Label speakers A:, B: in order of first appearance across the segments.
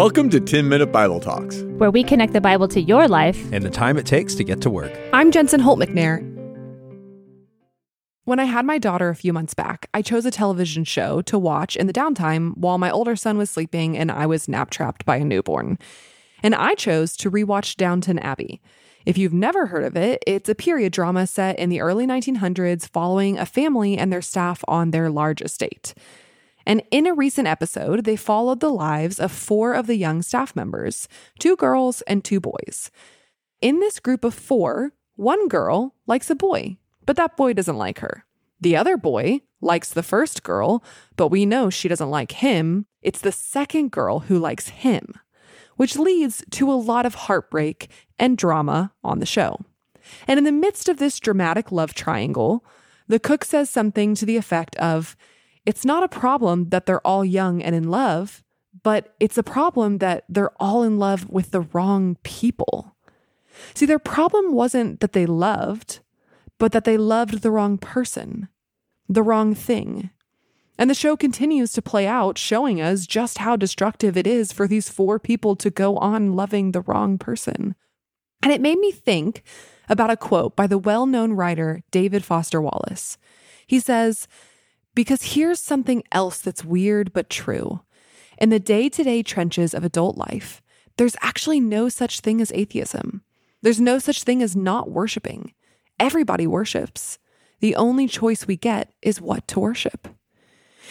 A: Welcome to 10 Minute Bible Talks,
B: where we connect the Bible to your life
C: and the time it takes to get to work.
D: I'm Jensen Holt McNair. When I had my daughter a few months back, I chose a television show to watch in the downtime while my older son was sleeping and I was nap trapped by a newborn. And I chose to rewatch Downton Abbey. If you've never heard of it, it's a period drama set in the early 1900s following a family and their staff on their large estate. And in a recent episode, they followed the lives of four of the young staff members two girls and two boys. In this group of four, one girl likes a boy, but that boy doesn't like her. The other boy likes the first girl, but we know she doesn't like him. It's the second girl who likes him, which leads to a lot of heartbreak and drama on the show. And in the midst of this dramatic love triangle, the cook says something to the effect of, it's not a problem that they're all young and in love, but it's a problem that they're all in love with the wrong people. See, their problem wasn't that they loved, but that they loved the wrong person, the wrong thing. And the show continues to play out, showing us just how destructive it is for these four people to go on loving the wrong person. And it made me think about a quote by the well known writer David Foster Wallace. He says, because here's something else that's weird but true. In the day to day trenches of adult life, there's actually no such thing as atheism. There's no such thing as not worshiping. Everybody worships. The only choice we get is what to worship.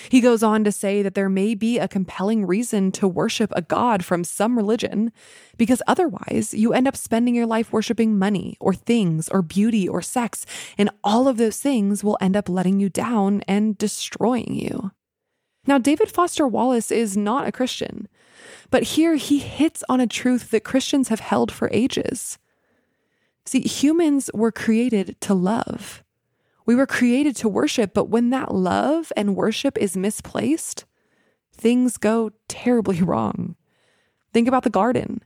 D: He goes on to say that there may be a compelling reason to worship a God from some religion, because otherwise you end up spending your life worshiping money or things or beauty or sex, and all of those things will end up letting you down and destroying you. Now, David Foster Wallace is not a Christian, but here he hits on a truth that Christians have held for ages. See, humans were created to love. We were created to worship, but when that love and worship is misplaced, things go terribly wrong. Think about the garden.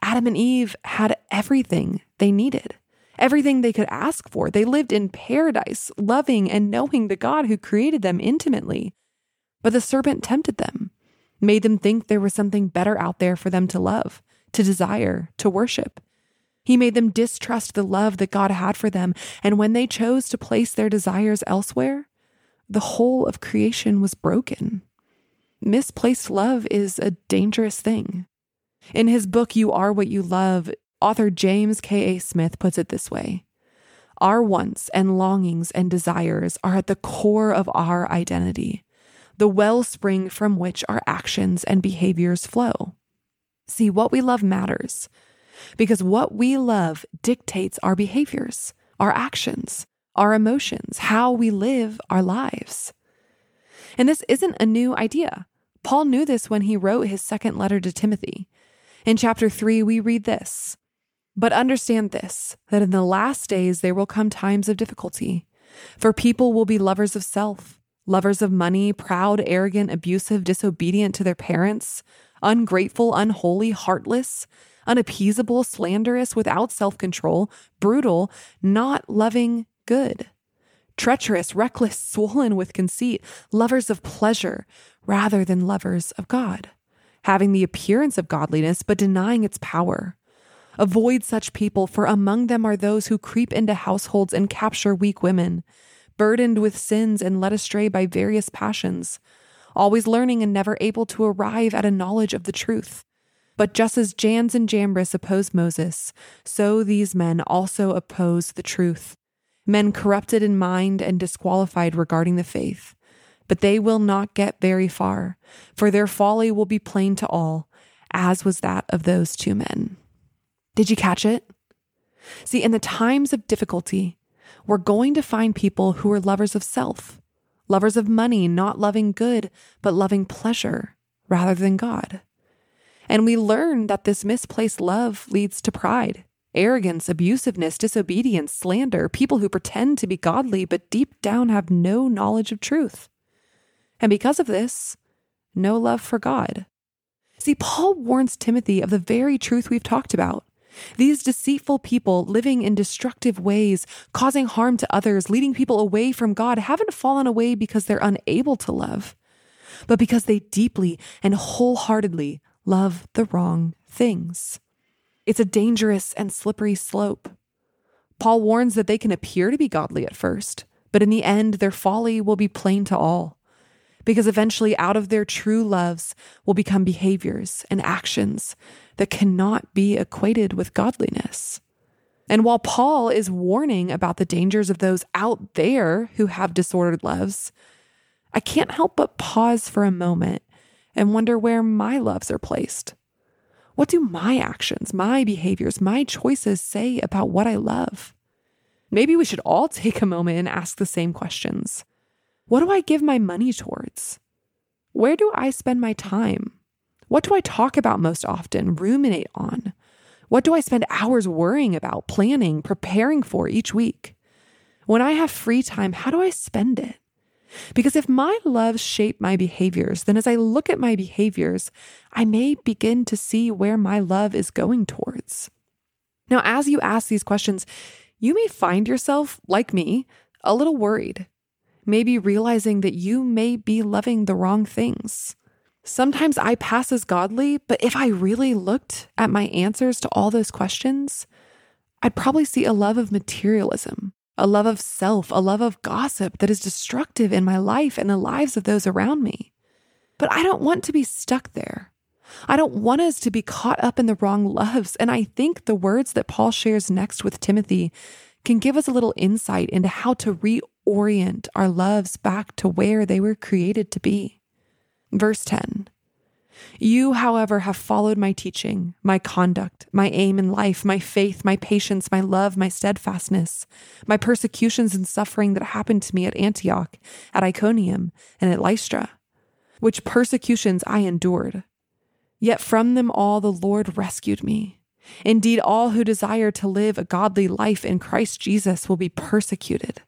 D: Adam and Eve had everything they needed, everything they could ask for. They lived in paradise, loving and knowing the God who created them intimately. But the serpent tempted them, made them think there was something better out there for them to love, to desire, to worship. He made them distrust the love that God had for them. And when they chose to place their desires elsewhere, the whole of creation was broken. Misplaced love is a dangerous thing. In his book, You Are What You Love, author James K.A. Smith puts it this way Our wants and longings and desires are at the core of our identity, the wellspring from which our actions and behaviors flow. See, what we love matters because what we love dictates our behaviors, our actions, our emotions, how we live our lives. And this isn't a new idea. Paul knew this when he wrote his second letter to Timothy. In chapter 3, we read this But understand this, that in the last days there will come times of difficulty. For people will be lovers of self, lovers of money, proud, arrogant, abusive, disobedient to their parents, ungrateful, unholy, heartless unappeasable, slanderous, without self control, brutal, not loving good, treacherous, reckless, swollen with conceit, lovers of pleasure rather than lovers of God, having the appearance of godliness but denying its power. Avoid such people, for among them are those who creep into households and capture weak women, burdened with sins and led astray by various passions, always learning and never able to arrive at a knowledge of the truth. But just as Jannes and Jambres opposed Moses, so these men also oppose the truth. Men corrupted in mind and disqualified regarding the faith. But they will not get very far, for their folly will be plain to all, as was that of those two men. Did you catch it? See, in the times of difficulty, we're going to find people who are lovers of self, lovers of money, not loving good, but loving pleasure rather than God. And we learn that this misplaced love leads to pride, arrogance, abusiveness, disobedience, slander, people who pretend to be godly but deep down have no knowledge of truth. And because of this, no love for God. See, Paul warns Timothy of the very truth we've talked about. These deceitful people living in destructive ways, causing harm to others, leading people away from God, haven't fallen away because they're unable to love, but because they deeply and wholeheartedly love the wrong things. It's a dangerous and slippery slope. Paul warns that they can appear to be godly at first, but in the end, their folly will be plain to all. Because eventually, out of their true loves will become behaviors and actions that cannot be equated with godliness. And while Paul is warning about the dangers of those out there who have disordered loves, I can't help but pause for a moment and wonder where my loves are placed. What do my actions, my behaviors, my choices say about what I love? Maybe we should all take a moment and ask the same questions. What do I give my money towards? Where do I spend my time? What do I talk about most often, ruminate on? What do I spend hours worrying about, planning, preparing for each week? When I have free time, how do I spend it? Because if my loves shape my behaviors, then as I look at my behaviors, I may begin to see where my love is going towards. Now, as you ask these questions, you may find yourself, like me, a little worried, maybe realizing that you may be loving the wrong things. Sometimes I pass as godly, but if I really looked at my answers to all those questions, I'd probably see a love of materialism, a love of self, a love of gossip that is destructive in my life and the lives of those around me. But I don't want to be stuck there. I don't want us to be caught up in the wrong loves. And I think the words that Paul shares next with Timothy can give us a little insight into how to reorient our loves back to where they were created to be. Verse 10 you, however, have followed my teaching, my conduct, my aim in life, my faith, my patience, my love, my steadfastness, my persecutions and suffering that happened to me at Antioch, at Iconium, and at Lystra, which persecutions I endured. Yet from them all the Lord rescued me. Indeed, all who desire to live a godly life in Christ Jesus will be persecuted,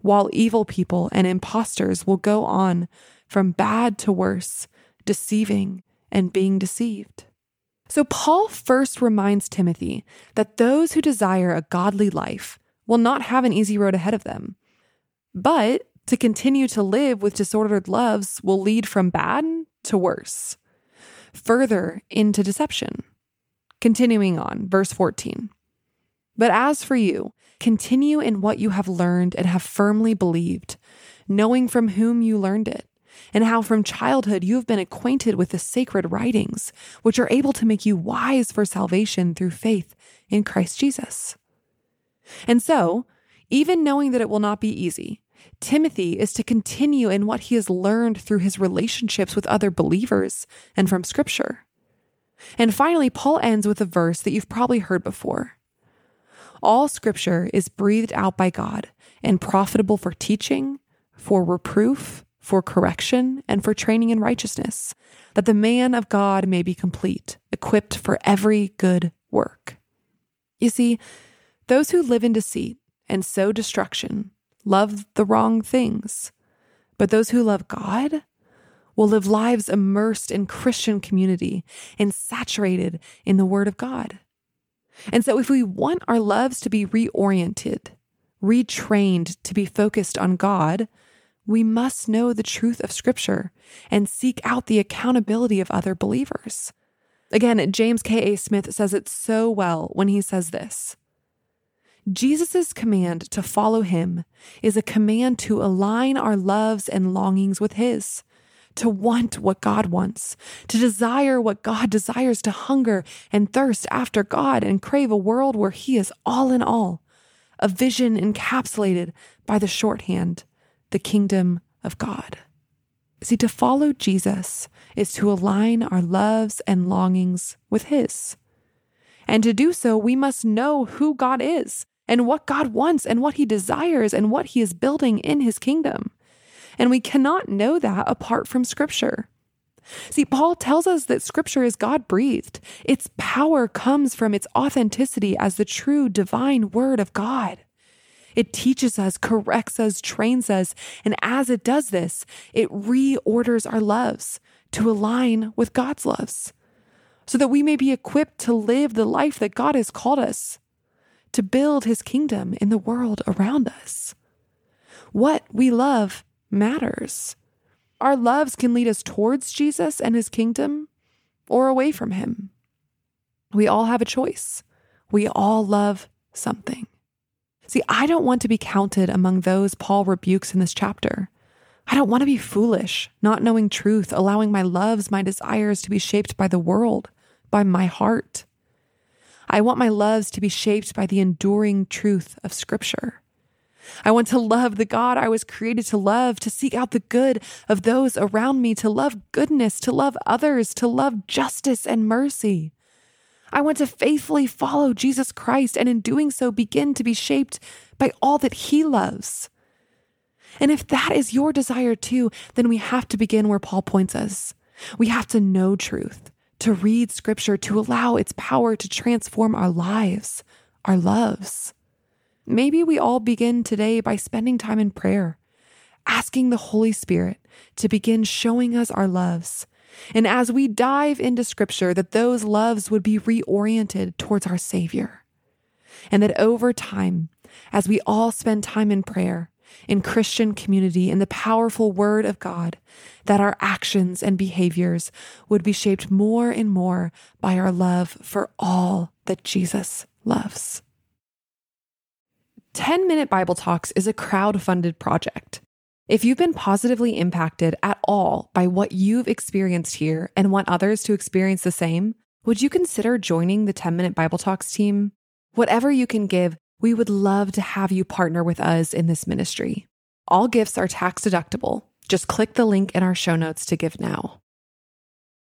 D: while evil people and impostors will go on from bad to worse, deceiving and being deceived. So, Paul first reminds Timothy that those who desire a godly life will not have an easy road ahead of them. But to continue to live with disordered loves will lead from bad to worse, further into deception. Continuing on, verse 14. But as for you, continue in what you have learned and have firmly believed, knowing from whom you learned it and how from childhood you have been acquainted with the sacred writings, which are able to make you wise for salvation through faith in Christ Jesus. And so, even knowing that it will not be easy, Timothy is to continue in what he has learned through his relationships with other believers and from Scripture. And finally, Paul ends with a verse that you've probably heard before. All Scripture is breathed out by God and profitable for teaching, for reproof, for correction, and for training in righteousness, that the man of God may be complete, equipped for every good work. You see, those who live in deceit and sow destruction love the wrong things, but those who love God will live lives immersed in Christian community and saturated in the Word of God. And so, if we want our loves to be reoriented, retrained to be focused on God, we must know the truth of Scripture and seek out the accountability of other believers. Again, James K.A. Smith says it so well when he says this Jesus' command to follow him is a command to align our loves and longings with his, to want what God wants, to desire what God desires, to hunger and thirst after God and crave a world where he is all in all, a vision encapsulated by the shorthand the kingdom of God. See, to follow Jesus is to align our loves and longings with His. And to do so, we must know who God is and what God wants and what He desires and what He is building in His kingdom. And we cannot know that apart from Scripture. See, Paul tells us that Scripture is God breathed. Its power comes from its authenticity as the true divine Word of God. It teaches us, corrects us, trains us. And as it does this, it reorders our loves to align with God's loves so that we may be equipped to live the life that God has called us to build his kingdom in the world around us. What we love matters. Our loves can lead us towards Jesus and his kingdom, or away from Him. We all have a choice. We all love something. See, I don't want to be counted among those Paul rebukes in this chapter. I don't want to be foolish, not knowing truth, allowing my loves, my desires to be shaped by the world, by my heart. I want my loves to be shaped by the enduring truth of Scripture. I want to love the God I was created to love, to seek out the good of those around me, to love goodness, to love others, to love justice and mercy. I want to faithfully follow Jesus Christ and in doing so begin to be shaped by all that he loves. And if that is your desire too, then we have to begin where Paul points us. We have to know truth, to read scripture, to allow its power to transform our lives, our loves. Maybe we all begin today by spending time in prayer, asking the Holy Spirit to begin showing us our loves. And as we dive into scripture, that those loves would be reoriented towards our Savior. And that over time, as we all spend time in prayer, in Christian community, in the powerful Word of God, that our actions and behaviors would be shaped more and more by our love for all that Jesus loves. 10 Minute Bible Talks is a crowd funded project. If you've been positively impacted at all by what you've experienced here and want others to experience the same, would you consider joining the 10 Minute Bible Talks team? Whatever you can give, we would love to have you partner with us in this ministry. All gifts are tax deductible. Just click the link in our show notes to give now.